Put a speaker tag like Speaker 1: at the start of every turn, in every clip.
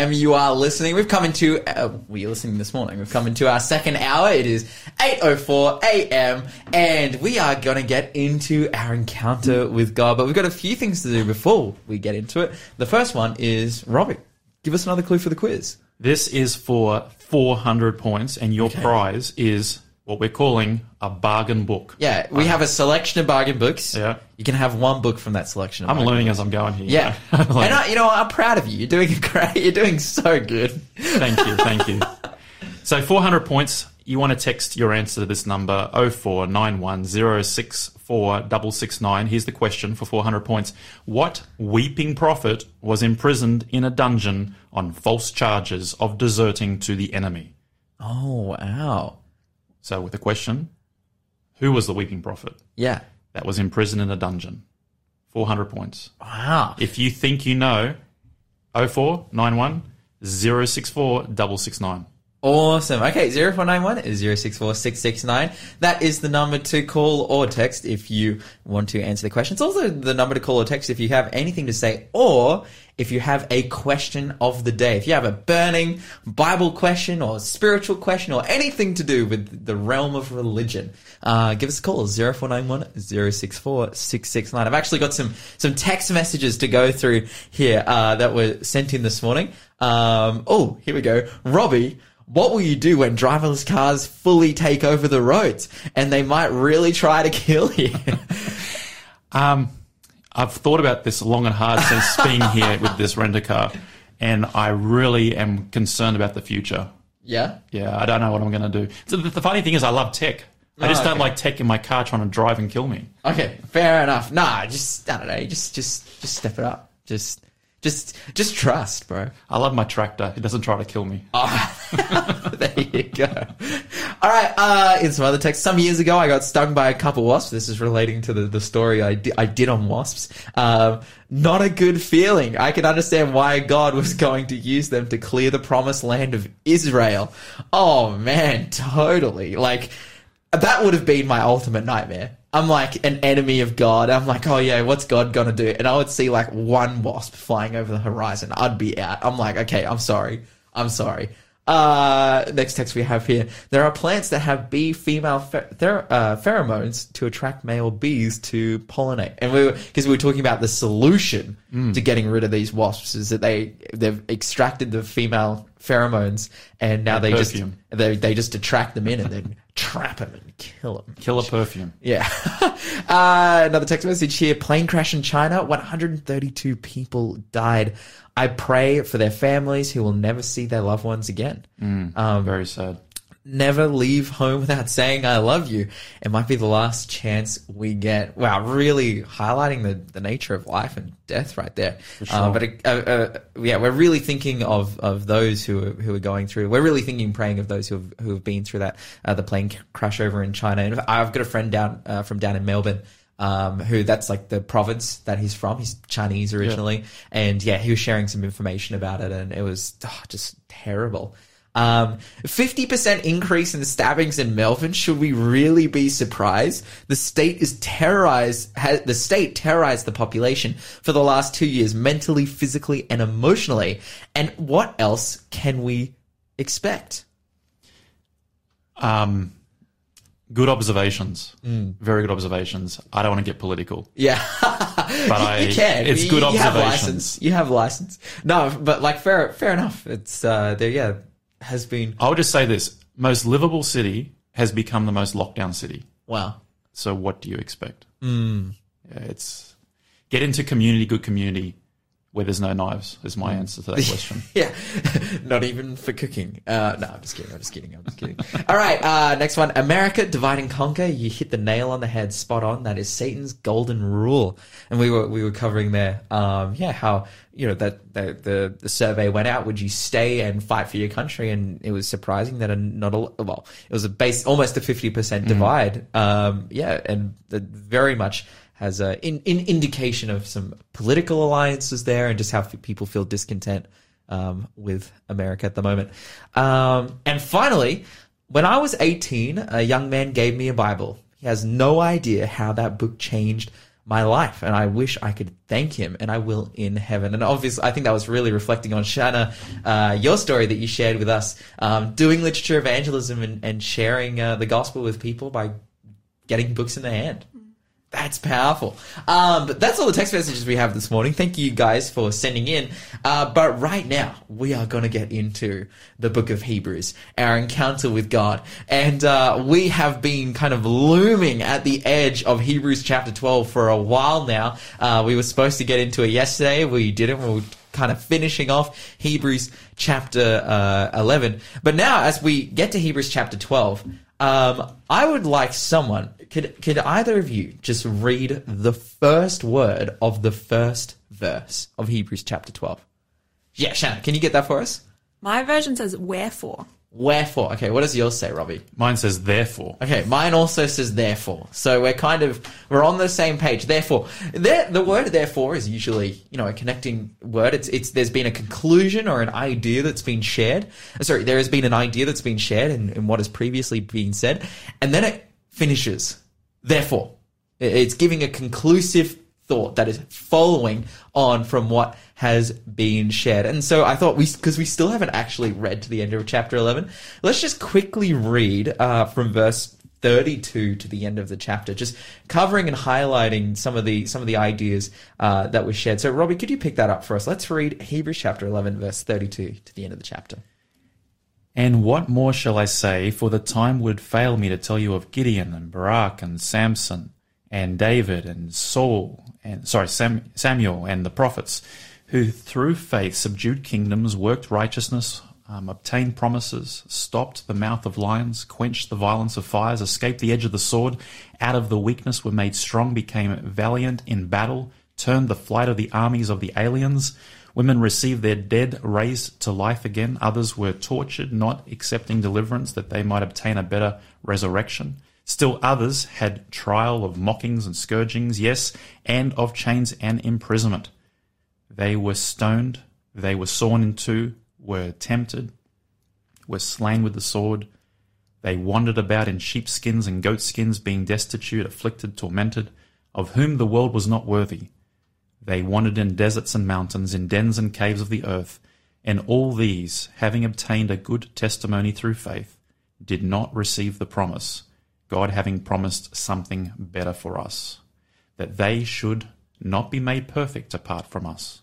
Speaker 1: a.m. You are listening. We've come into, uh, we are listening this morning. We've come into our second hour. It is 8.04 a.m. and we are going to get into our encounter with God. But we've got a few things to do before we get into it. The first one is, Robbie, give us another clue for the quiz.
Speaker 2: This is for 400 points, and your prize is what we're calling a bargain book.
Speaker 1: Yeah, we have a selection of bargain books.
Speaker 2: Yeah.
Speaker 1: You can have one book from that selection. Of
Speaker 2: I'm learning
Speaker 1: books.
Speaker 2: as I'm going here. you
Speaker 1: Yeah.
Speaker 2: know.
Speaker 1: and I, you know? I'm proud of you. You're doing great. You're doing so good.
Speaker 2: thank you, thank you. So 400 points. You want to text your answer to this number 0491064669. Here's the question for 400 points. What weeping prophet was imprisoned in a dungeon on false charges of deserting to the enemy?
Speaker 1: Oh, wow.
Speaker 2: So with the question, who was the weeping prophet
Speaker 1: Yeah.
Speaker 2: that was imprisoned in a dungeon? 400 points.
Speaker 1: Wow.
Speaker 2: If you think you know, 0491 064 669.
Speaker 1: Awesome. Okay, 0491 is 064669. That is the number to call or text if you want to answer the question. It's also the number to call or text if you have anything to say or if you have a question of the day. If you have a burning Bible question or spiritual question or anything to do with the realm of religion, uh, give us a call 0491 064 669. I've actually got some, some text messages to go through here, uh, that were sent in this morning. Um, oh, here we go. Robbie, what will you do when driverless cars fully take over the roads and they might really try to kill you?
Speaker 2: Um, I've thought about this long and hard since being here with this renter car, and I really am concerned about the future.
Speaker 1: yeah.
Speaker 2: Yeah, I don't know what I'm going to do. So the, the funny thing is, I love tech. I just
Speaker 1: Oh,
Speaker 2: don't like tech in my car trying to drive and kill me.
Speaker 1: Okay. Fair enough. Nah, just, I don't know. Just, just, just step it up. Just, just, just trust, bro.
Speaker 2: I love my tractor. It doesn't try to kill me.
Speaker 1: there you go. All right. Uh, in some other text, some years ago, I got stung by a couple wasps. This is relating to the, the story I, di- I did on wasps. Um, not a good feeling. I can understand why God was going to use them to clear the promised land of Israel. Oh man, totally. Like, that would have been my ultimate nightmare. I'm like an enemy of God. I'm like, oh yeah, what's God gonna do? And I would see like one wasp flying over the horizon. I'd be out. I'm like, okay, I'm sorry. I'm sorry. Uh, next text we have here. There are plants that have bee female pher- ther- uh, pheromones to attract male bees to pollinate. And we because we were talking about the solution to getting rid of these wasps is that they, they've extracted the female pheromones and now they
Speaker 2: perfume.
Speaker 1: just, they, they just attract them in and then trap him and kill them.
Speaker 2: Killer perfume.
Speaker 1: Yeah. uh, another text message here. Plane crash in China. 132 people died. I pray for their families who will never see their loved ones again. Um,
Speaker 2: Very sad.
Speaker 1: Never leave home without saying I love you. It might be the last chance we get. Wow, really highlighting the, the nature of life and death right there. Uh, but uh, uh, yeah, we're really thinking of, of those who are, who are going through. We're really thinking, praying of those who have who have been through that uh, the plane crash over in China. And I've got a friend down uh, from down in Melbourne. Um, who that's like the province that he's from. He's Chinese originally, and yeah, he was sharing some information about it, and it was oh, just terrible. Um, 50% increase in stabbings in Melbourne. Should we really be surprised? The state is terrorized, ha- the state terrorized the population for the last two years, mentally, physically, and emotionally. And what else can we expect?
Speaker 2: Um, good observations.
Speaker 1: Mm.
Speaker 2: Very good observations. I don't want to get political,
Speaker 1: Yeah.
Speaker 2: but I,
Speaker 1: you can.
Speaker 2: it's
Speaker 1: You-
Speaker 2: good
Speaker 1: you have
Speaker 2: observations.
Speaker 1: license. You have license. No, but like fair, fair enough. It's, uh, there, yeah, has been,
Speaker 2: I would just say this: most livable city has become the most lockdown city.
Speaker 1: wow.
Speaker 2: So what do you expect? Mm. Yeah, it's get into community, good community, where there's no knives. Is my answer to that question.
Speaker 1: Yeah, not even for cooking. Uh, no, I'm just kidding. I'm just kidding. I'm just kidding. All right, uh, next one. America divide and conquer. You hit the nail on the head, spot on. That is Satan's golden rule. And we were we were covering there. Um, yeah, how you know that, that the the survey went out. Would you stay and fight for your country? And it was surprising that a not a well, it was a base almost a fifty percent divide. Um, yeah, and very much has a in, in indication of some political alliances there and just how people feel discontent um, with America at the moment. Um, and finally, when I was 18, a young man gave me a Bible. He has no idea how that book changed my life and I wish I could thank him and I will in heaven. And obviously, I think that was really reflecting on Shanna, uh, your story that you shared with us, um, doing literature evangelism and, and sharing uh, the gospel with people by getting books in their hand. That's powerful. Um, but that's all the text messages we have this morning. Thank you guys for sending in. Uh, but right now, we are going to get into the book of Hebrews, our encounter with God. And uh, we have been kind of looming at the edge of Hebrews chapter 12 for a while now. Uh, we were supposed to get into it yesterday. We didn't. We were kind of finishing off Hebrews chapter uh, 11. But now, as we get to Hebrews chapter 12, um, I would like someone. Could could either of you just read the first word of the first verse of Hebrews chapter twelve? Yeah, Shannon, can you get that for us?
Speaker 3: My version says wherefore.
Speaker 1: Wherefore? Okay, what does yours say, Robbie?
Speaker 2: Mine says therefore.
Speaker 1: Okay, mine also says therefore. So we're kind of we're on the same page. Therefore, there, the word therefore is usually you know a connecting word. It's it's there's been a conclusion or an idea that's been shared. Uh, Sorry, there has been an idea that's been shared in, in what has previously been said, and then it finishes. Therefore, it's giving a conclusive thought that is following on from what has been shared. And so I thought we, because we still haven't actually read to the end of chapter 11, let's just quickly read uh, from verse 32 to the end of the chapter, just covering and highlighting some of the some of the ideas uh, that were shared. So, Robbie, could you pick that up for us? Let's read Hebrews chapter 11, verse 32 to the end of the chapter.
Speaker 2: And what more shall I say? For the time would fail me to tell you of Gideon and Barak and Samson and David and Saul and sorry Sam, Samuel and the prophets, who through faith subdued kingdoms, worked righteousness, um, obtained promises, stopped the mouth of lions, quenched the violence of fires, escaped the edge of the sword, out of the weakness were made strong, became valiant in battle, turned the flight of the armies of the aliens. Women received their dead raised to life again. Others were tortured, not accepting deliverance that they might obtain a better resurrection. Still others had trial of mockings and scourgings, yes, and of chains and imprisonment. They were stoned, they were sawn in two, were tempted, were slain with the sword. They wandered about in sheepskins and goatskins, being destitute, afflicted, tormented, of whom the world was not worthy. They wandered in deserts and mountains, in dens and caves of the earth, and all these, having obtained a good testimony through faith, did not receive the promise, God having promised something better for us, that they should not be made perfect apart from us.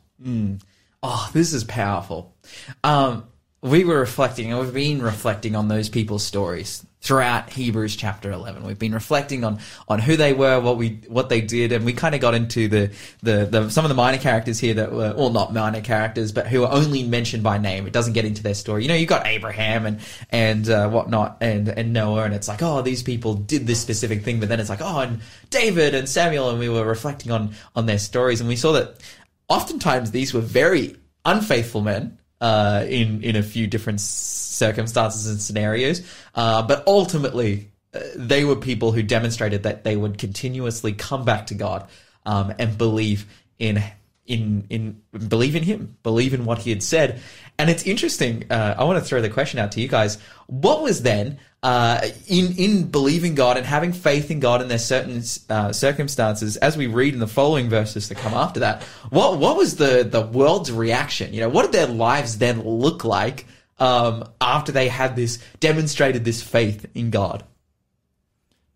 Speaker 1: Oh, this is powerful. Um, we were reflecting, and we've been reflecting on those people's stories throughout Hebrews chapter eleven. We've been reflecting on on who they were, what we what they did, and we kind of got into the, the the some of the minor characters here that were, well, not minor characters, but who are only mentioned by name. It doesn't get into their story. You know, you got Abraham and and uh, whatnot, and and Noah, and it's like, oh, these people did this specific thing, but then it's like, oh, and David and Samuel, and we were reflecting on on their stories, and we saw that oftentimes these were very unfaithful men uh, in in a few different circumstances and scenarios, uh, but ultimately uh, they were people who demonstrated that they would continuously come back to God um, and believe in in in believe in Him, believe in what He had said. And it's interesting. Uh, I want to throw the question out to you guys: What was then uh, in in believing God and having faith in God in their certain uh, circumstances, as we read in the following verses that come after that, what what was the the world's reaction? You know, what did their lives then look like um, after they had this demonstrated this faith in God?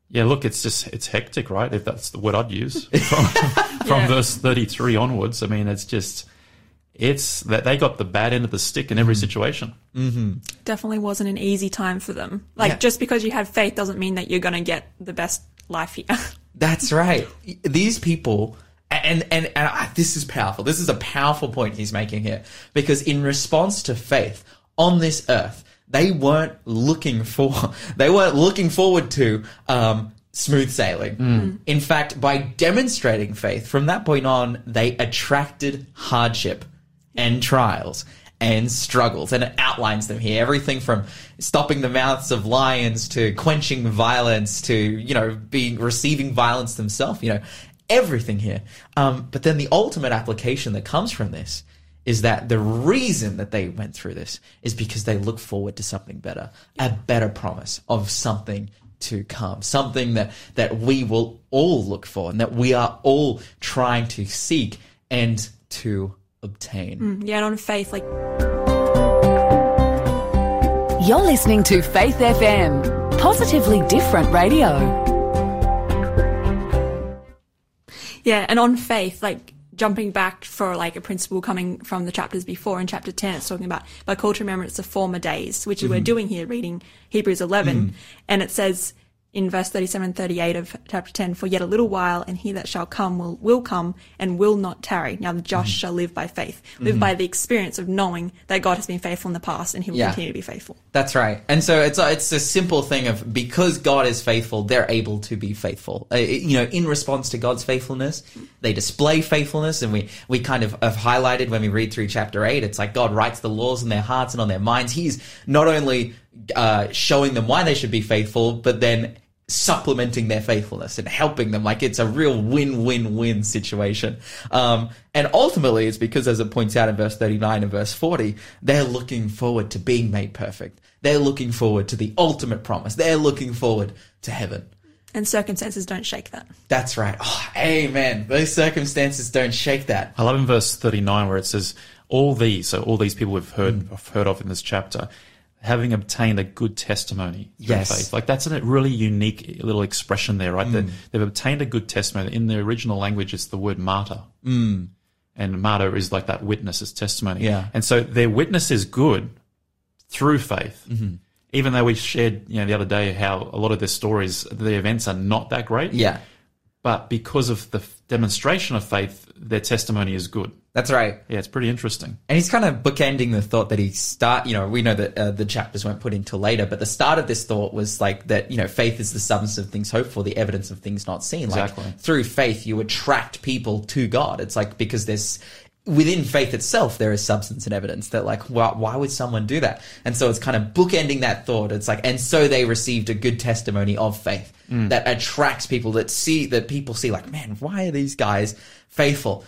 Speaker 2: Yeah, look, it's just it's hectic, right? If that's the word I'd use from, from
Speaker 3: Yeah.
Speaker 2: verse thirty-three onwards. I mean, it's just it's that they got the bad end of the stick in every mm. situation. Mm-hmm.
Speaker 3: Definitely wasn't an easy time for them. Like
Speaker 1: Yeah.
Speaker 3: just because you have faith doesn't mean that you're going to get the best life here.
Speaker 1: That's right. These people, and and and I, this is powerful. This is a powerful point he's making here because in response to faith on this earth, they weren't looking for, they weren't looking forward to um, smooth sailing. Mm. In fact, by demonstrating faith from that point on, they attracted hardship and trials and struggles and it outlines them here. Everything from stopping the mouths of lions to quenching violence to you know being receiving violence themselves you know everything here. Um, but then the ultimate application that comes from this is that the reason that they went through this is because they look forward to something better a better promise of something to come, something that, that we will all look for and that we are all trying to seek and to obtain.
Speaker 3: Mm, yeah, and on faith, like
Speaker 4: You're listening to Faith FM, positively different radio.
Speaker 3: Yeah, and on faith, like jumping back for like a principle coming from the chapters before in chapter 10, it's talking about by call to remembrance of former days, which is we're mm-hmm. doing here, reading Hebrews 11. Mm. And it says in verse 37 and 38 of chapter 10, for yet a little while, and he that shall come will, will come and will not tarry. Now the just shall live by faith, live by the experience of knowing that God has been faithful in the past and he will
Speaker 1: Yeah.
Speaker 3: continue to be faithful.
Speaker 1: That's right. And so it's a, it's a simple thing of because God is faithful, they're able to be faithful. Uh, you know, in response to God's faithfulness, they display faithfulness. And we, we kind of have highlighted when we read through chapter 8, it's like God writes the laws in their hearts and on their minds. He's not only uh, showing them why they should be faithful, but then supplementing their faithfulness and helping them. Like it's a real win-win-win situation. Um, and ultimately it's because as it points out in verse 39 and verse 40, they're looking forward to being made perfect. They're looking forward to the ultimate promise. They're looking forward to heaven.
Speaker 3: And circumstances don't shake that.
Speaker 1: That's right. Oh, amen. Those circumstances don't shake that.
Speaker 2: I love in verse 39 where it says, all these, so all these people we've heard,
Speaker 1: Mm.
Speaker 2: have heard of in this chapter, having obtained a good testimony through
Speaker 1: Yes.
Speaker 2: faith. Like that's a really unique little expression there, right?
Speaker 1: Mm.
Speaker 2: That they've obtained a good testimony. In the original language, it's the word martyr. Mm. And martyr is like that witness, it's testimony.
Speaker 1: Yeah.
Speaker 2: And so their witness is good through faith.
Speaker 1: Mm-hmm.
Speaker 2: Even though we shared, you know, the other day how a lot of their stories, the events are not that great.
Speaker 1: Yeah.
Speaker 2: But because of the demonstration of faith, their testimony is good.
Speaker 1: That's right.
Speaker 2: Yeah, it's pretty interesting.
Speaker 1: And he's kind of bookending the thought that he start, you know, we know that uh, the chapters weren't put into later, but the start of this thought was like that, you know, faith is the substance of things hoped for, the evidence of things not seen.
Speaker 2: Exactly.
Speaker 1: Like through faith, you attract people to God. It's like because there's, within faith itself, there is substance and evidence that like, why, why would someone do that? And so it's kind of bookending that thought. It's like, and so they received a good testimony of faith mm. that attracts people that see, that people see like, man, why are these guys faithful?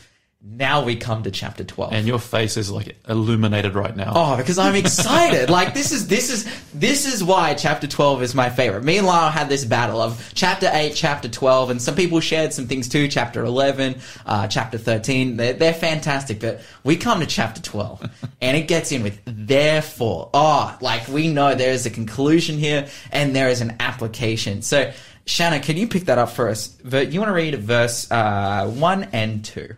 Speaker 1: Now we come to chapter 12.
Speaker 2: And your face is like illuminated right now.
Speaker 1: Oh, because I'm excited. like this is this is this is why chapter 12 is my favorite. Me and Lyle had this battle of chapter 8, chapter 12, and some people shared some things too. Chapter 11, uh, chapter 13. They're, they're fantastic, but we come to chapter 12 and it gets in with therefore. Oh, like we know there is a conclusion here and there is an application. So, Shanna, can you pick that up for us? You want to read verse uh, 1 and 2?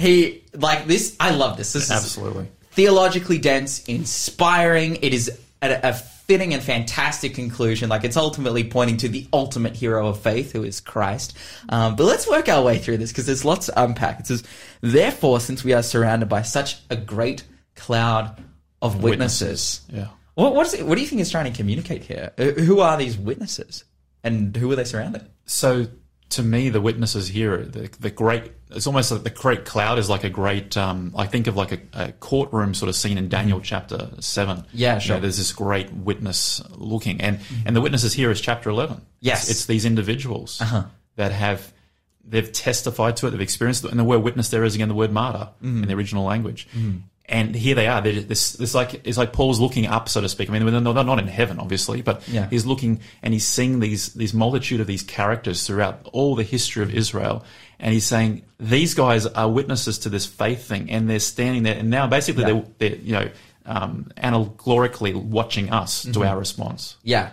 Speaker 1: he like this. I love this. This is
Speaker 2: Absolutely.
Speaker 1: theologically dense, inspiring. It is a, a fitting and fantastic conclusion. Like it's ultimately pointing to the ultimate hero of faith, who is Christ. Um, but let's work our way through this because there's lots to unpack. It says, "Therefore, since we are surrounded by such a great cloud of witnesses."
Speaker 2: Yeah.
Speaker 1: What, what is it? What do you think it's trying to communicate here? Who are these witnesses, and who are they surrounded?
Speaker 2: So to me, the witnesses here, the, the great, it's almost like the great cloud is like a great, um, I think of like a, a courtroom sort of scene in Daniel chapter 7.
Speaker 1: Mm-hmm. Yeah, sure. Mm-hmm.
Speaker 2: know, there's this great witness looking. And, and the witnesses here is chapter 11.
Speaker 1: Yes.
Speaker 2: It's, it's these individuals
Speaker 1: Uh-huh.
Speaker 2: that have, they've testified to it, they've experienced it. And the word witness there is again the word martyr
Speaker 1: Mm-hmm.
Speaker 2: in the original language. And here they are. They're this, this like it's like Paul's looking up, so to speak. I mean, they're not they're not in heaven, obviously, but
Speaker 1: Yeah.
Speaker 2: he's looking and he's seeing these these multitude of these characters throughout all the history of Israel, and he's saying these guys are witnesses to this faith thing, and they're standing there, and now basically
Speaker 1: Yeah.
Speaker 2: they're, they're you know um, analogically watching us
Speaker 1: Mm-hmm.
Speaker 2: to our response.
Speaker 1: Yeah.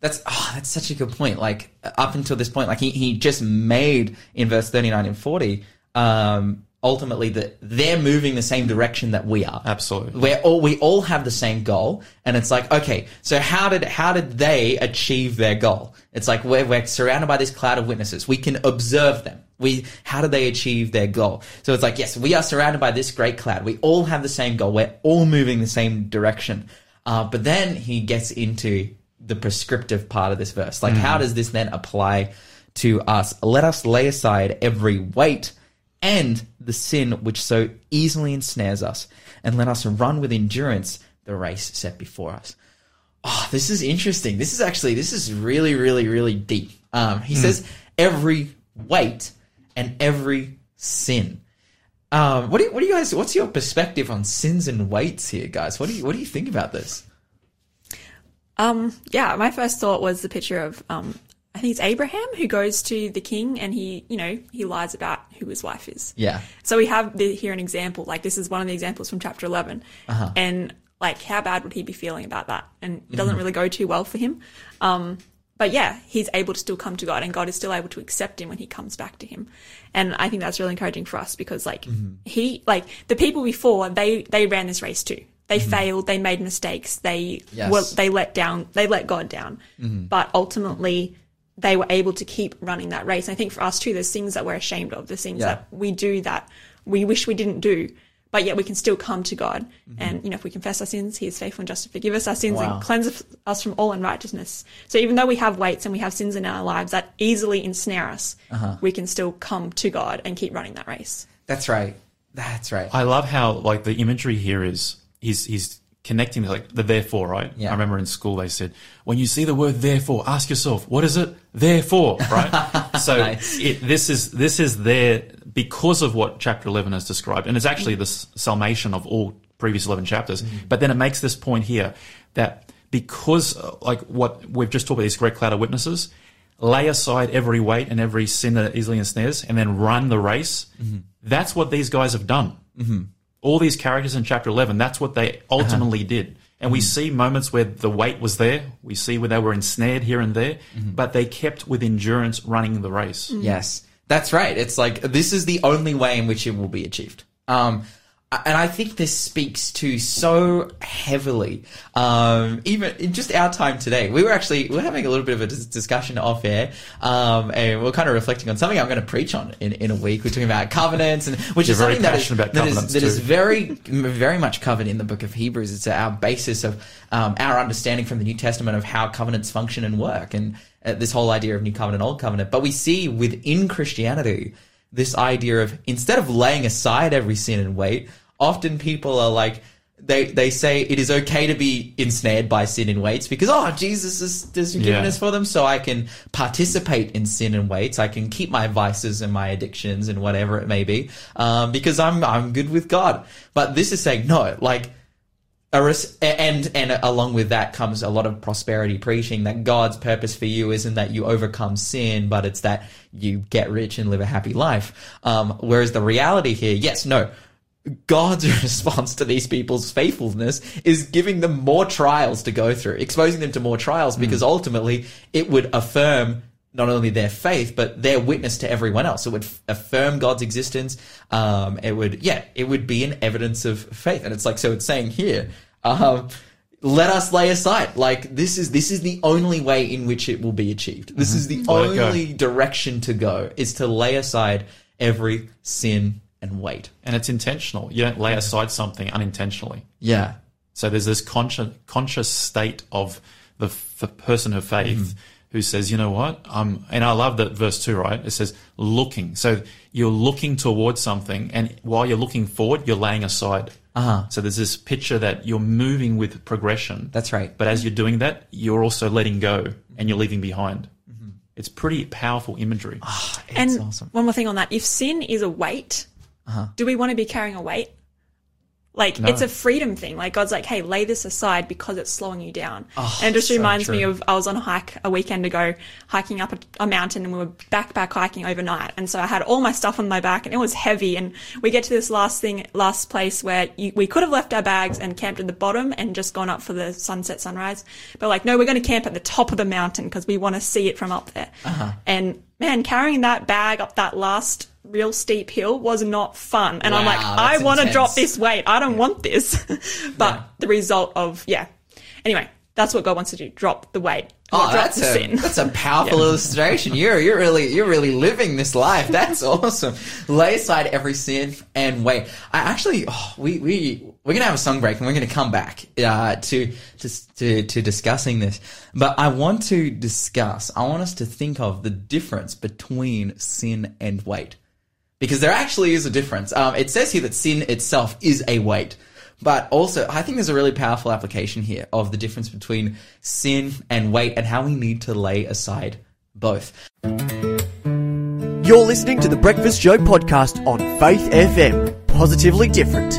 Speaker 1: That's oh, that's such a good point. Like up until this point, like he, he just made in verse thirty nine and forty, um, ultimately that they're moving the same direction that we are.
Speaker 2: Absolutely.
Speaker 1: We're all we all have the same goal, and it's like okay, so how did how did they achieve their goal? It's like we're we're surrounded by this cloud of witnesses. We can observe them. We how did they achieve their goal? So it's like yes, we are surrounded by this great cloud. We all have the same goal. We're all moving the same direction. Uh, but then he gets into the prescriptive part of this verse. Like, how does this then apply to us? Let us lay aside every weight and the sin which so easily ensnares us, and let us run with endurance the race set before us. Oh, this is interesting. This is actually this is really, really, really deep. Um, he says every weight and every sin. Um, what do you, what do you guys? What's your perspective on sins and weights here, guys? What do you what do you think about this?
Speaker 3: Um, yeah, my first thought was the picture of, um, I think it's Abraham who goes to the king and he, you know, he lies about who his wife is.
Speaker 1: Yeah,
Speaker 3: So we have the, here an example, like this is one of the examples from chapter 11. Uh-huh. And like, how bad would he be feeling about that? And it doesn't mm-hmm. really go too well for him. Um, but yeah, he's able to still come to God and God is still able to accept him when he comes back to him. And I think that's really encouraging for us because like mm-hmm. he, like the people before, they, they ran this race too. They mm-hmm. failed, they made mistakes, they
Speaker 1: Yes.
Speaker 3: were, they let down, they let God down. But ultimately, they were able to keep running that race. And I think for us too, there's things that we're ashamed of. There's things
Speaker 1: Yeah.
Speaker 3: that we do that we wish we didn't do, but yet we can still come to God. Mm-hmm. And, you know, if we confess our sins, He is faithful and just to forgive us our sins
Speaker 1: Wow.
Speaker 3: and cleanse us from all unrighteousness. So even though we have weights and we have sins in our lives that easily ensnare us, uh-huh. we can still come to God and keep running that race.
Speaker 1: that's right. That's right.
Speaker 2: I love how like the imagery here is he's he's connecting like the therefore, right?
Speaker 1: Yeah.
Speaker 2: I remember in school they said when you see the word therefore, ask yourself what is it therefore, right? so
Speaker 1: Nice.
Speaker 2: it, this is this is there because of what chapter eleven has described, and it's actually the summation of all previous eleven chapters. Mm-hmm. But then it makes this point here that because uh, like what we've just talked about these great cloud of witnesses. Lay aside every weight and every sin that easily ensnares, and then run the race. Mm-hmm. That's what these guys have done mm-hmm. All these characters in chapter 11 that's what they uh-huh. ultimately did. And we mm-hmm. see moments where the weight was there. We see where they were ensnared here and there mm-hmm. but they kept with endurance running the race.
Speaker 1: Yes, that's right. It's like this is the only way in which it will be achieved. Um, and I think this speaks to so heavily, um, even in just our time today. We were actually we are having a little bit of a dis- discussion off air, um, and we're kind of reflecting on something I'm going to preach on in, in a week. We're talking about covenants, and which
Speaker 2: You're
Speaker 1: is something that, is, that, is, that is very very much covered in the book of Hebrews. It's our basis of um, our understanding from the New Testament of how covenants function and work, and uh, this whole idea of New Covenant, Old Covenant. But we see within Christianity this idea of instead of laying aside every sin and weight, often people are like. They, they say it is okay to be ensnared by sin and weights because oh Jesus has, has forgiven
Speaker 2: Yeah.
Speaker 1: us for them so I can participate in sin and weights I can keep my vices and my addictions and whatever it may be um, because I'm I'm good with God but this is saying no like and and along with that comes a lot of prosperity preaching that God's purpose for you isn't that you overcome sin, but it's that you get rich and live a happy life. Um, whereas the reality here, yes, no. God's response to these people's faithfulness is giving them more trials to go through, exposing them to more trials because ultimately it would affirm not only their faith, but their witness to everyone else. It would affirm God's existence. Um, it would, yeah, it would be an evidence of faith. And it's like, so it's saying here, um, let us lay aside. Like this is, this is the only way in which it will be achieved. This is the
Speaker 2: Let
Speaker 1: only direction to go is to lay aside every sin and weight.
Speaker 2: and it's intentional you don't lay aside something unintentionally
Speaker 1: Yeah.
Speaker 2: so there's this conscious conscious state of the, the person of faith who says, you know what? Um, and I love that verse two, right? It says looking. So you're looking towards something, and while you're looking forward, you're laying aside.
Speaker 1: Uh-huh.
Speaker 2: So there's this picture that you're moving with progression.
Speaker 1: That's right.
Speaker 2: But as you're doing that, you're also letting go and you're leaving behind. It's pretty powerful imagery.
Speaker 1: It's
Speaker 3: and
Speaker 1: awesome.
Speaker 3: one more thing on that. If sin is a weight, do we want to be carrying a weight? Like
Speaker 2: No.
Speaker 3: it's a freedom thing. Like God's like, hey, lay this aside because it's slowing you down. and it just
Speaker 1: so
Speaker 3: reminds me of I was on a hike a weekend ago, hiking up a, a mountain, and we were backpack hiking overnight. And so I had all my stuff on my back, and it was heavy. And we get to this last thing, last place where you, we could have left our bags and camped at the bottom and just gone up for the sunset sunrise. But like, no, we're going to camp at the top of the mountain because we want to see it from up there.
Speaker 1: Uh-huh.
Speaker 3: And man, carrying that bag up that last real steep hill was not fun. And I'm like, I want to drop this weight. I don't want this. but the result of, yeah. Anyway, that's what God wants to do. Drop the weight.
Speaker 1: Oh, that's a
Speaker 3: sin.
Speaker 1: that's a powerful illustration. You're you're really you're really living this life. That's awesome. Lay aside every sin and weight. I actually oh, we we we're gonna have a song break and we're gonna come back uh, to to to to discussing this. But I want to discuss. I want us to think of the difference between sin and weight because there actually is a difference. Um, it says here that sin itself is a weight, but also I think there's a really powerful application here of the difference between sin and weight and how we need to lay aside both.
Speaker 5: You're listening to the Breakfast Show podcast on Faith FM. Positively different.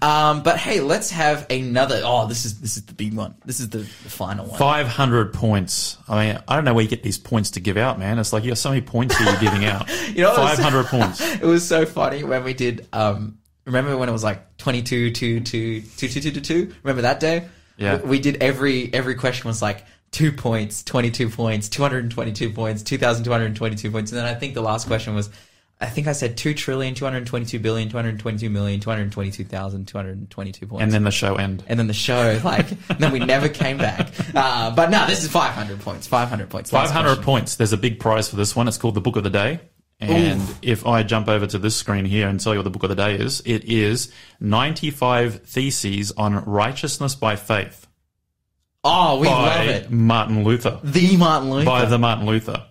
Speaker 1: Um, but hey, let's have another. Oh, this is this is big one. This is the, final one.
Speaker 2: 500 points. I mean, I don't know where you get these points to give out, man. It's like you have so many points here you're giving out.
Speaker 1: You know, it was-
Speaker 2: 500 points.
Speaker 1: It was so funny when we did. Um, remember when it was like 22, 2, 2, 2, 2, 2, 2, 2? Remember that day?
Speaker 2: Yeah.
Speaker 1: We, we did every every question was like two points, 22 points, 222 points, 2,222 points. And then I think the last question was, I think I said 2 trillion, 222 billion, 222 million, 222,000, 222 points.
Speaker 2: And then the show end.
Speaker 1: and then the show, like, and then we never came back. Uh, but no, this is 500 points. 500 points.
Speaker 2: 500
Speaker 1: question.
Speaker 2: points. There's a big prize for this one. It's called the Book of the Day. And if I jump over to this screen here and tell you what the Book of the Day is, it is 95 Theses on Righteousness by Faith
Speaker 1: Oh, we love it.
Speaker 2: Martin Luther.
Speaker 1: The Martin Luther.
Speaker 2: By the Martin Luther.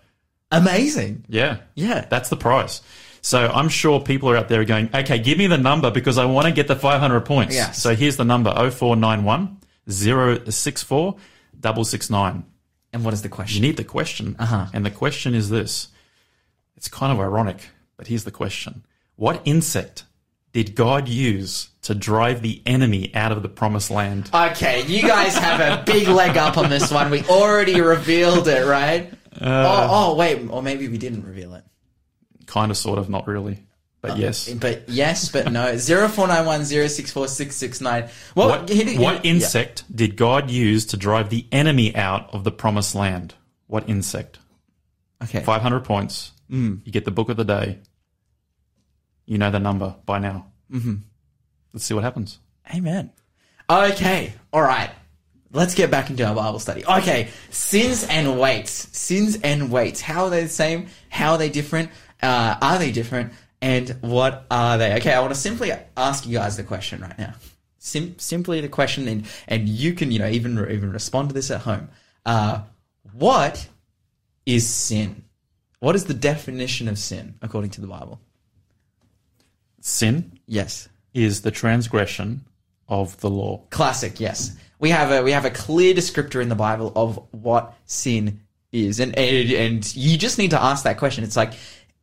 Speaker 1: Amazing.
Speaker 2: Yeah.
Speaker 1: Yeah.
Speaker 2: That's the price. So I'm sure people are out there going, okay, give me the number because I want to get the 500 points.
Speaker 1: Yes.
Speaker 2: So here's the number 0491 064 669.
Speaker 1: And what is the question?
Speaker 2: You need the question.
Speaker 1: Uh-huh.
Speaker 2: And the question is this. It's kind of ironic, but here's the question. What insect did God use to drive the enemy out of the promised land?
Speaker 1: Okay, you guys have a big leg up on this one. We already revealed it, right? Oh, oh, wait, or maybe we didn't reveal it.
Speaker 2: Kind of, sort of, not really. But yes.
Speaker 1: But yes, but no. Zero four nine one zero six four six six nine. Well,
Speaker 2: What,
Speaker 1: hit it-
Speaker 2: what
Speaker 1: hit it-
Speaker 2: insect did God use to drive the enemy out of the promised land? What insect?
Speaker 1: Okay.
Speaker 2: 500 points.
Speaker 1: Mm.
Speaker 2: You get the book of the day. You know the number by now. Mm-hmm. Let's see what happens.
Speaker 1: Amen. Okay. All right. Let's get back into our Bible study. Okay. Sins and weights. Sins and weights. How are they the same? How are they different? Uh, are they different? And what are they? Okay. I want to simply ask you guys the question right now. Sim- simply the question, and, and you can, you know, even, even respond to this at home. Uh, what is sin? What is the definition of sin according to the Bible?
Speaker 2: Sin
Speaker 1: Yes.
Speaker 2: is the transgression of the law.
Speaker 1: Classic, yes. We have a we have a clear descriptor in the Bible of what sin is, and and, and you just need to ask that question. It's like,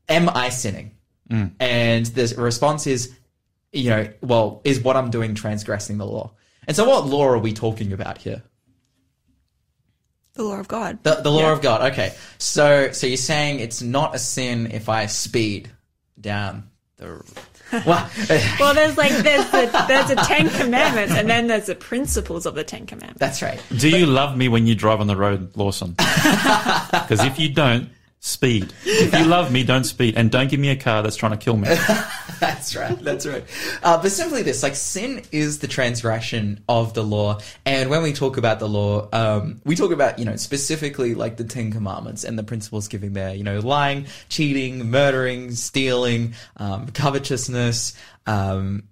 Speaker 1: am I sinning? Mm. And the response is, you know, well, is what I'm doing transgressing the law? And so, what law are we talking about here?
Speaker 3: The law of God.
Speaker 1: The, the law
Speaker 3: Yeah.
Speaker 1: of God. Okay, so so you're saying it's not a sin if I speed down the. Well,
Speaker 3: Well, there's like there's the there's the Ten Commandments, and then there's the principles of the Ten Commandments.
Speaker 1: that's right.
Speaker 2: Do you love me when you drive on the road, Lawson? Because if you don't, speed. If you love me, don't speed. And don't give me a car that's trying to kill me.
Speaker 1: That's right. That's right. Uh, but simply this, like sin is the transgression of the law. And when we talk about the law, um, we talk about, you know, specifically like the Ten Commandments and the principles given there, you know, lying, cheating, murdering, stealing, um, covetousness, um,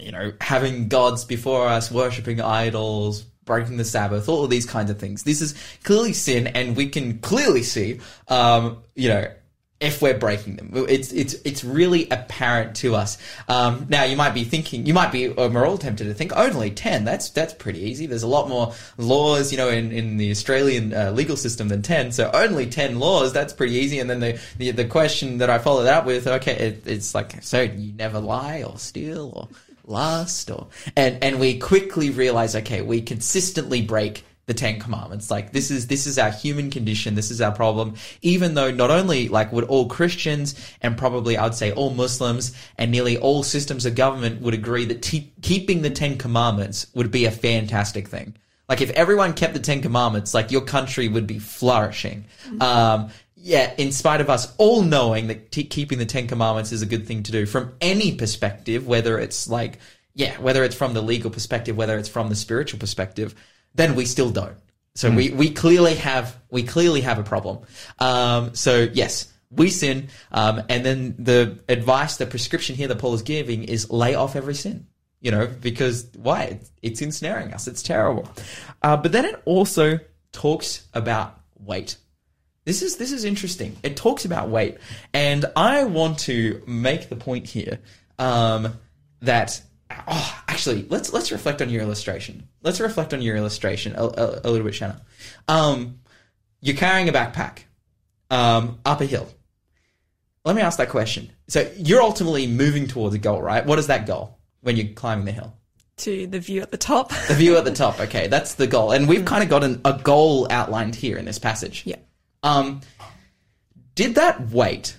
Speaker 1: you know, having gods before us, worshipping idols, breaking the Sabbath, all of these kinds of things. This is clearly sin, and we can clearly see, um, you know, if we're breaking them. It's it's it's really apparent to us. Um, now you might be thinking, you might be, um, we're all tempted to think only ten. That's that's pretty easy. There's a lot more laws, you know, in, in the Australian uh, legal system than ten. So only ten laws. That's pretty easy. And then the the, the question that I followed that with, okay, it, it's like, so you never lie or steal or lust or and and we quickly realize, okay, we consistently break the Ten Commandments. Like this is this is our human condition. This is our problem. Even though not only like would all Christians and probably I would say all Muslims and nearly all systems of government would agree that te- keeping the Ten Commandments would be a fantastic thing. Like if everyone kept the Ten Commandments, like your country would be flourishing. Um, yeah, in spite of us all knowing that t- keeping the Ten Commandments is a good thing to do from any perspective, whether it's like, yeah, whether it's from the legal perspective, whether it's from the spiritual perspective, then we still don't. So we, we clearly have we clearly have a problem. Um, so yes, we sin, um, and then the advice, the prescription here that Paul is giving is lay off every sin. You know, because why? It's, it's ensnaring us. It's terrible. Uh, but then it also talks about weight. This is this is interesting. It talks about weight, and I want to make the point here um, that oh, actually let's let's reflect on your illustration. Let's reflect on your illustration a, a, a little bit, Shanna. Um, you're carrying a backpack um, up a hill. Let me ask that question. So you're ultimately moving towards a goal, right? What is that goal when you're climbing the hill?
Speaker 3: To the view at the top.
Speaker 1: The view at the top. Okay, that's the goal, and we've kind of got an, a goal outlined here in this passage.
Speaker 3: yeah.
Speaker 1: Um, did that weight,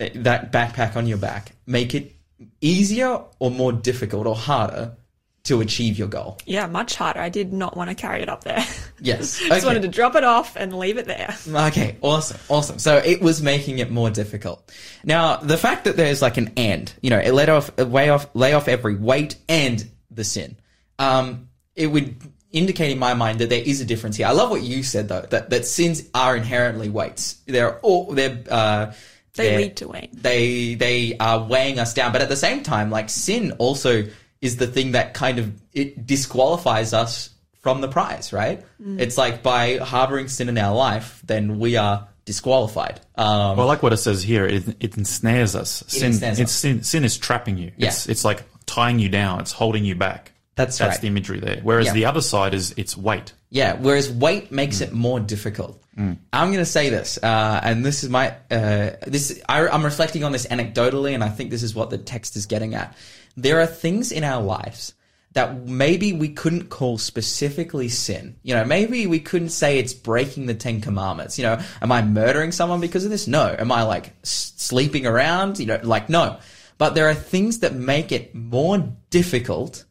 Speaker 1: eh, that backpack on your back, make it easier or more difficult or harder to achieve your goal?
Speaker 3: Yeah, much harder. I did not want to carry it up there.
Speaker 1: Yes.
Speaker 3: Just wanted to drop it off and leave it there.
Speaker 1: Okay, awesome, awesome. So it was making it more difficult. Now, the fact that there's like an and, you know, it let off, way off, lay off every weight and the sin. Um, it would indicate in my mind that there is a difference here. I love what you said though, that, that sins are inherently weights. They're all, they're, uh,
Speaker 3: They
Speaker 1: they're-
Speaker 3: lead to weight.
Speaker 1: They, they are weighing us down. But at the same time, like sin also is the thing that kind of, it disqualifies us from the prize, right? It's like by harboring sin in our life, then we are disqualified. Um,
Speaker 2: Well, I like what it says here. It, it ensnares us. Sin,
Speaker 1: ensnares
Speaker 2: it's
Speaker 1: us.
Speaker 2: sin, sin is trapping you. It's, it's like tying you down. It's holding you back.
Speaker 1: That's
Speaker 2: That's
Speaker 1: right.
Speaker 2: the imagery there. Whereas
Speaker 1: Yeah.
Speaker 2: the other side is it's weight.
Speaker 1: Yeah, whereas weight makes it more difficult. I'm going to say this, uh, and this is my uh, this. I, I'm reflecting on this anecdotally, and I think this is what the text is getting at. There are things in our lives that maybe we couldn't call specifically sin. You know, maybe we couldn't say it's breaking the Ten Commandments. You know, am I murdering someone because of this? No. Am I like sleeping around? You know, like no. But there are things that make it more difficult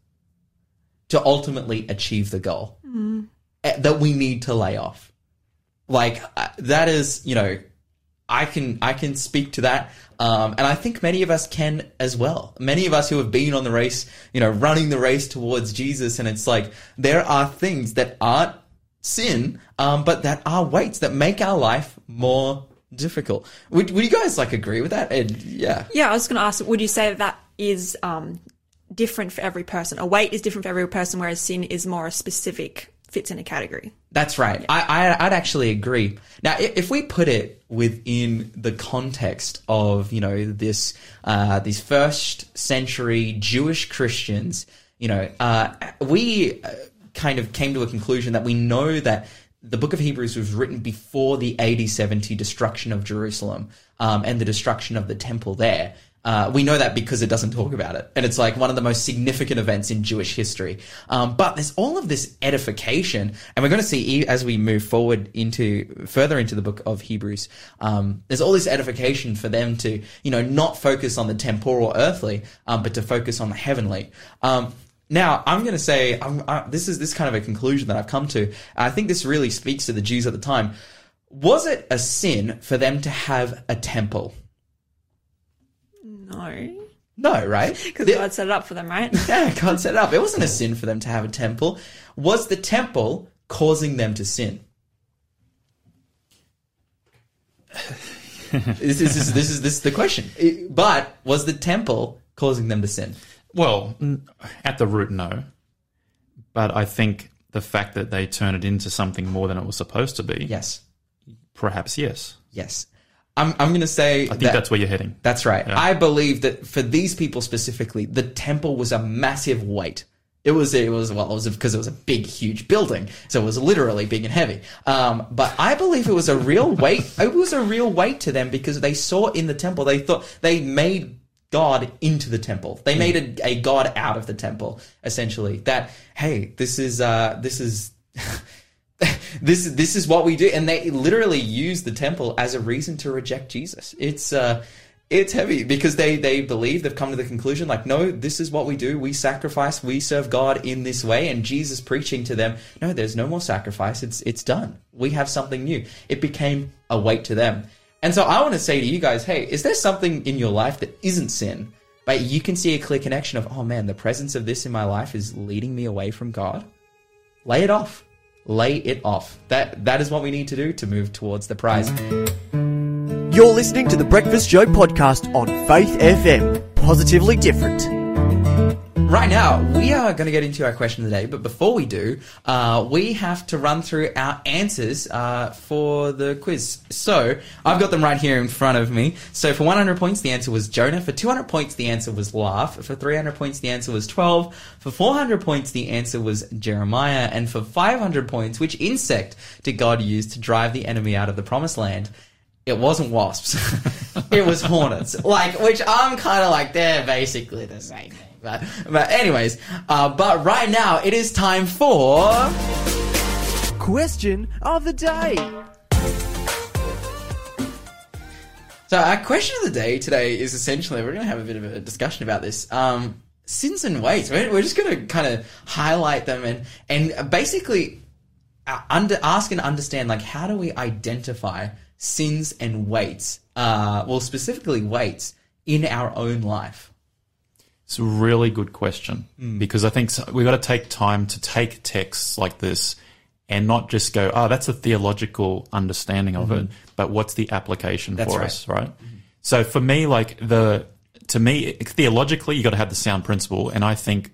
Speaker 1: to ultimately achieve the goal eh, that we need to lay off. Like uh, that is, you know, I can I can speak to that, um, and I think many of us can as well. Many of us who have been on the race, you know, running the race towards Jesus, and it's like there are things that aren't sin, um, but that are weights that make our life more difficult. Would, would you guys like agree with that? And yeah,
Speaker 3: Yeah, I was going to ask, would you say that that is um, different for every person? A weight is different for every person, whereas sin is more a specific, fits in a category.
Speaker 1: That's right. I, I I'd actually agree. Now, if we put it within the context of you know this uh, these first century Jewish Christians, you know, uh, we uh, kind of came to a conclusion that we know that the book of Hebrews was written before the AD 70 destruction of Jerusalem um, and the destruction of the temple there. Uh, we know that because it doesn't talk about it. And it's like one of the most significant events in Jewish history. Um, but there's all of this edification. And we're going to see as we move forward into further into the book of Hebrews, um, there's all this edification for them to, you know, not focus on the temporal earthly, um, but to focus on the heavenly. Um, now, I'm going to say I, this is this kind of a conclusion that I've come to. I think this really speaks to the Jews at the time. Was it a sin for them to have a temple?
Speaker 3: No.
Speaker 1: No, right?
Speaker 3: Because
Speaker 1: The-
Speaker 3: God set it up for them, right?
Speaker 1: yeah, God set it up. It wasn't a sin for them to have a temple. Was the temple causing them to sin? this, is, this is this is this is the question. It- but was the temple causing them to sin?
Speaker 2: Well, at the root, no. But I think the fact that they turn it into something more than it was supposed to be,
Speaker 1: Yes,
Speaker 2: perhaps yes.
Speaker 1: yes. I'm I'm going to say
Speaker 2: I think
Speaker 1: that,
Speaker 2: that's where you're heading.
Speaker 1: That's right.
Speaker 2: Yeah.
Speaker 1: I believe that for these people specifically, the temple was a massive weight. It was, it was, well, it was because it was a big, huge building. So it was literally big and heavy. Um, but I believe it was a real weight. It was a real weight to them because they saw in the temple, they thought they made God into the temple. They made a, a God out of the temple, essentially. That, hey, this is, uh, this is, this this is what we do. And they literally use the temple as a reason to reject jesus. It's uh it's heavy because they they believe they've come to the conclusion like no this is what we do. We sacrifice we serve god in this way and jesus preaching to them no there's no more sacrifice. It's it's done. We have something new. It became a weight to them. And so i want to say to you guys hey is there something in your life that isn't sin but you can see a clear connection of oh man the presence of this in my life is leading me away from god? Lay it off lay it off. That that is what we need to do to move towards the prize.
Speaker 5: You're listening to the Breakfast Show podcast on Faith FM. Positively different.
Speaker 1: Right now, we are going to get into our question of the day, but before we do, uh, we have to run through our answers uh, for the quiz. So, I've got them right here in front of me. So, for 100 points, the answer was Jonah. For 200 points, the answer was Laugh. For 300 points, the answer was 12. For 400 points, the answer was Jeremiah. And for 500 points, which insect did God use to drive the enemy out of the promised land? It wasn't wasps. it was hornets. Like, which I'm kind of like, they're basically the same thing. But, but anyways, uh, but right now it is time for.
Speaker 5: Question of the day.
Speaker 1: So our question of the day today is essentially we're going to have a bit of a discussion about this. Um, sins and weights. We're, we're just going to kind of highlight them and and basically uh, under ask and understand like how do we identify sins and weights? Uh, well, specifically weights in our own life.
Speaker 2: It's a really good question mm. because I think we've got to take time to take texts like this and not just go, oh, that's a theological understanding of it, mm-hmm. but what's the application
Speaker 1: That's
Speaker 2: for
Speaker 1: right.
Speaker 2: us, right? Mm-hmm. So for me, like the, to me, theologically, you've got to have the sound principle. And I think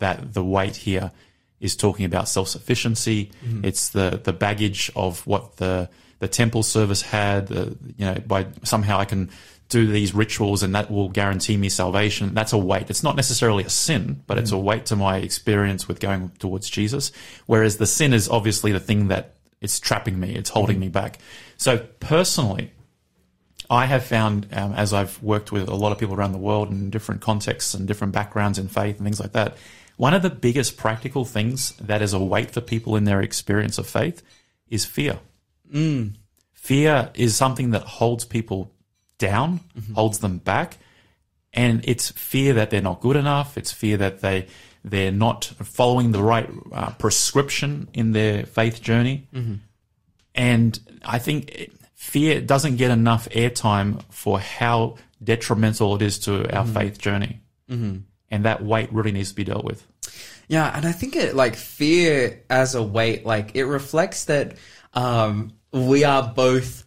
Speaker 2: that the weight here is talking about self-sufficiency. Mm-hmm. It's the, the baggage of what the, the temple service had, you know, by somehow I can do these rituals and that will guarantee me salvation. That's a weight. It's not necessarily a sin, but it's a mm. weight to my experience with going towards Jesus. Whereas the sin is obviously the thing that it's trapping me. It's holding mm. me back. So personally, I have found, um, as I've worked with a lot of people around the world in different contexts and different backgrounds in faith and things like that, one of the biggest practical things that is a weight for people in their experience of faith is fear. Mm. Fear is something that holds people down, holds them back, and it's fear that they're not good enough. It's fear that they they're not following the right uh, prescription in their faith journey. And I think fear doesn't get enough airtime for how detrimental it is to our faith journey. Mm-hmm. And that weight really needs to be dealt with.
Speaker 1: Yeah, and I think it like fear as a weight, like it reflects that um, we are both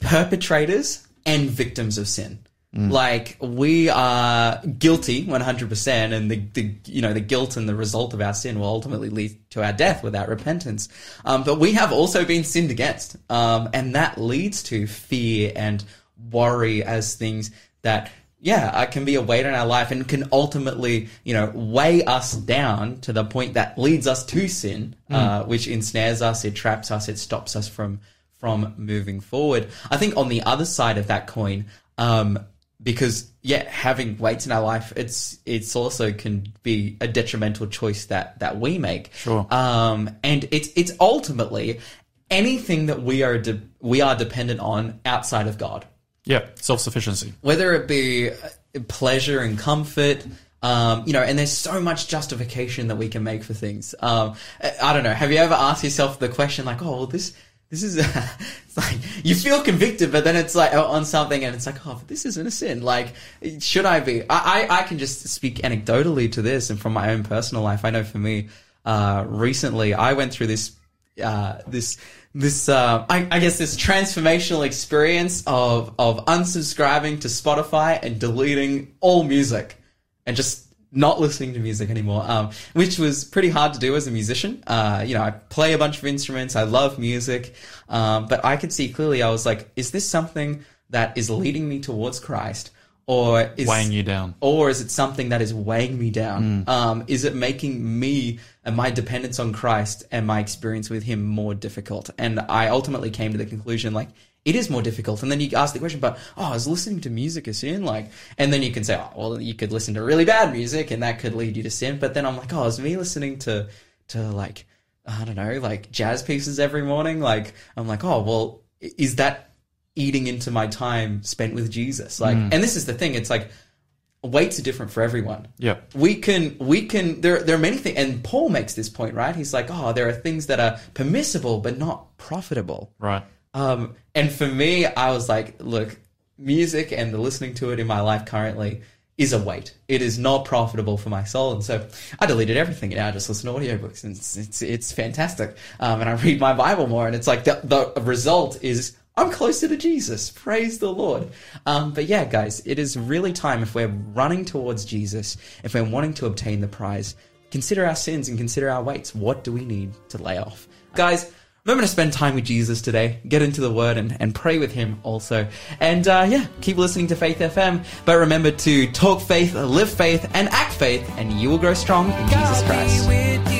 Speaker 1: perpetrators and victims of sin. Like we are guilty 100% and the, the, you know, the guilt and the result of our sin will ultimately lead to our death without repentance. Um, but we have also been sinned against. Um, and that leads to fear and worry as things that yeah, can be a weight in our life and can ultimately, you know, weigh us down to the point that leads us to sin, uh, which ensnares us, it traps us, it stops us from from moving forward. I think on the other side of that coin, um, because yeah, having weights in our life, it's it's also can be a detrimental choice that that we make.
Speaker 2: Sure.
Speaker 1: Um, and it's it's ultimately anything that we are de- we are dependent on outside of God
Speaker 2: Yeah, self sufficiency.
Speaker 1: whether it be pleasure and comfort, um, you know, and there's so much justification that we can make for things. Um, I I don't know. Have you ever asked yourself the question like, oh, well, this, this is, it's like, you feel convicted, but then it's like on something and it's like, oh, but this isn't a sin. Like, should I be? I, I, I can just speak anecdotally to this and from my own personal life. I know for me, uh, recently I went through this uh, this this uh, I, I guess this transformational experience of of unsubscribing to Spotify and deleting all music and just not listening to music anymore, um, which was pretty hard to do as a musician. Uh, you know, I play a bunch of instruments, I love music, um, but I could see clearly. I was like, is this something that is leading me towards Christ, or is
Speaker 2: Weighing you down.
Speaker 1: or is it something that is weighing me down? Um, is it making me and my dependence on Christ and my experience with Him more difficult? And I ultimately came to the conclusion like it is more difficult. And then you ask the question, but oh, I was listening to music a sin? Like, and then you can say, oh, well, you could listen to really bad music and that could lead you to sin. But then I'm like, oh, is me listening to to like I don't know, like jazz pieces every morning? Like, I'm like, oh, well, is that eating into my time spent with Jesus? Like, mm. and this is the thing. It's like weights are different for everyone.
Speaker 2: Yeah.
Speaker 1: We can, we can, there, there are many things, and Paul makes this point, right? He's like, oh, there are things that are permissible, but not profitable.
Speaker 2: Right.
Speaker 1: Um, and for me, I was like, look, music and the listening to it in my life currently is a weight. It is not profitable for my soul. And so I deleted everything. Now I just listen to audiobooks and it's, it's, it's fantastic. Um, and I read my Bible more and it's like the, the result is I'm closer to Jesus. Praise the Lord. Um, but yeah, guys, it is really time if we're running towards Jesus, if we're wanting to obtain the prize, consider our sins and consider our weights. What do we need to lay off? Guys, Remember to spend time with Jesus today. Get into the Word and, and pray with Him also. And uh, yeah, keep listening to Faith FM. But remember to talk faith, live faith, and act faith, and you will grow strong in Jesus Christ.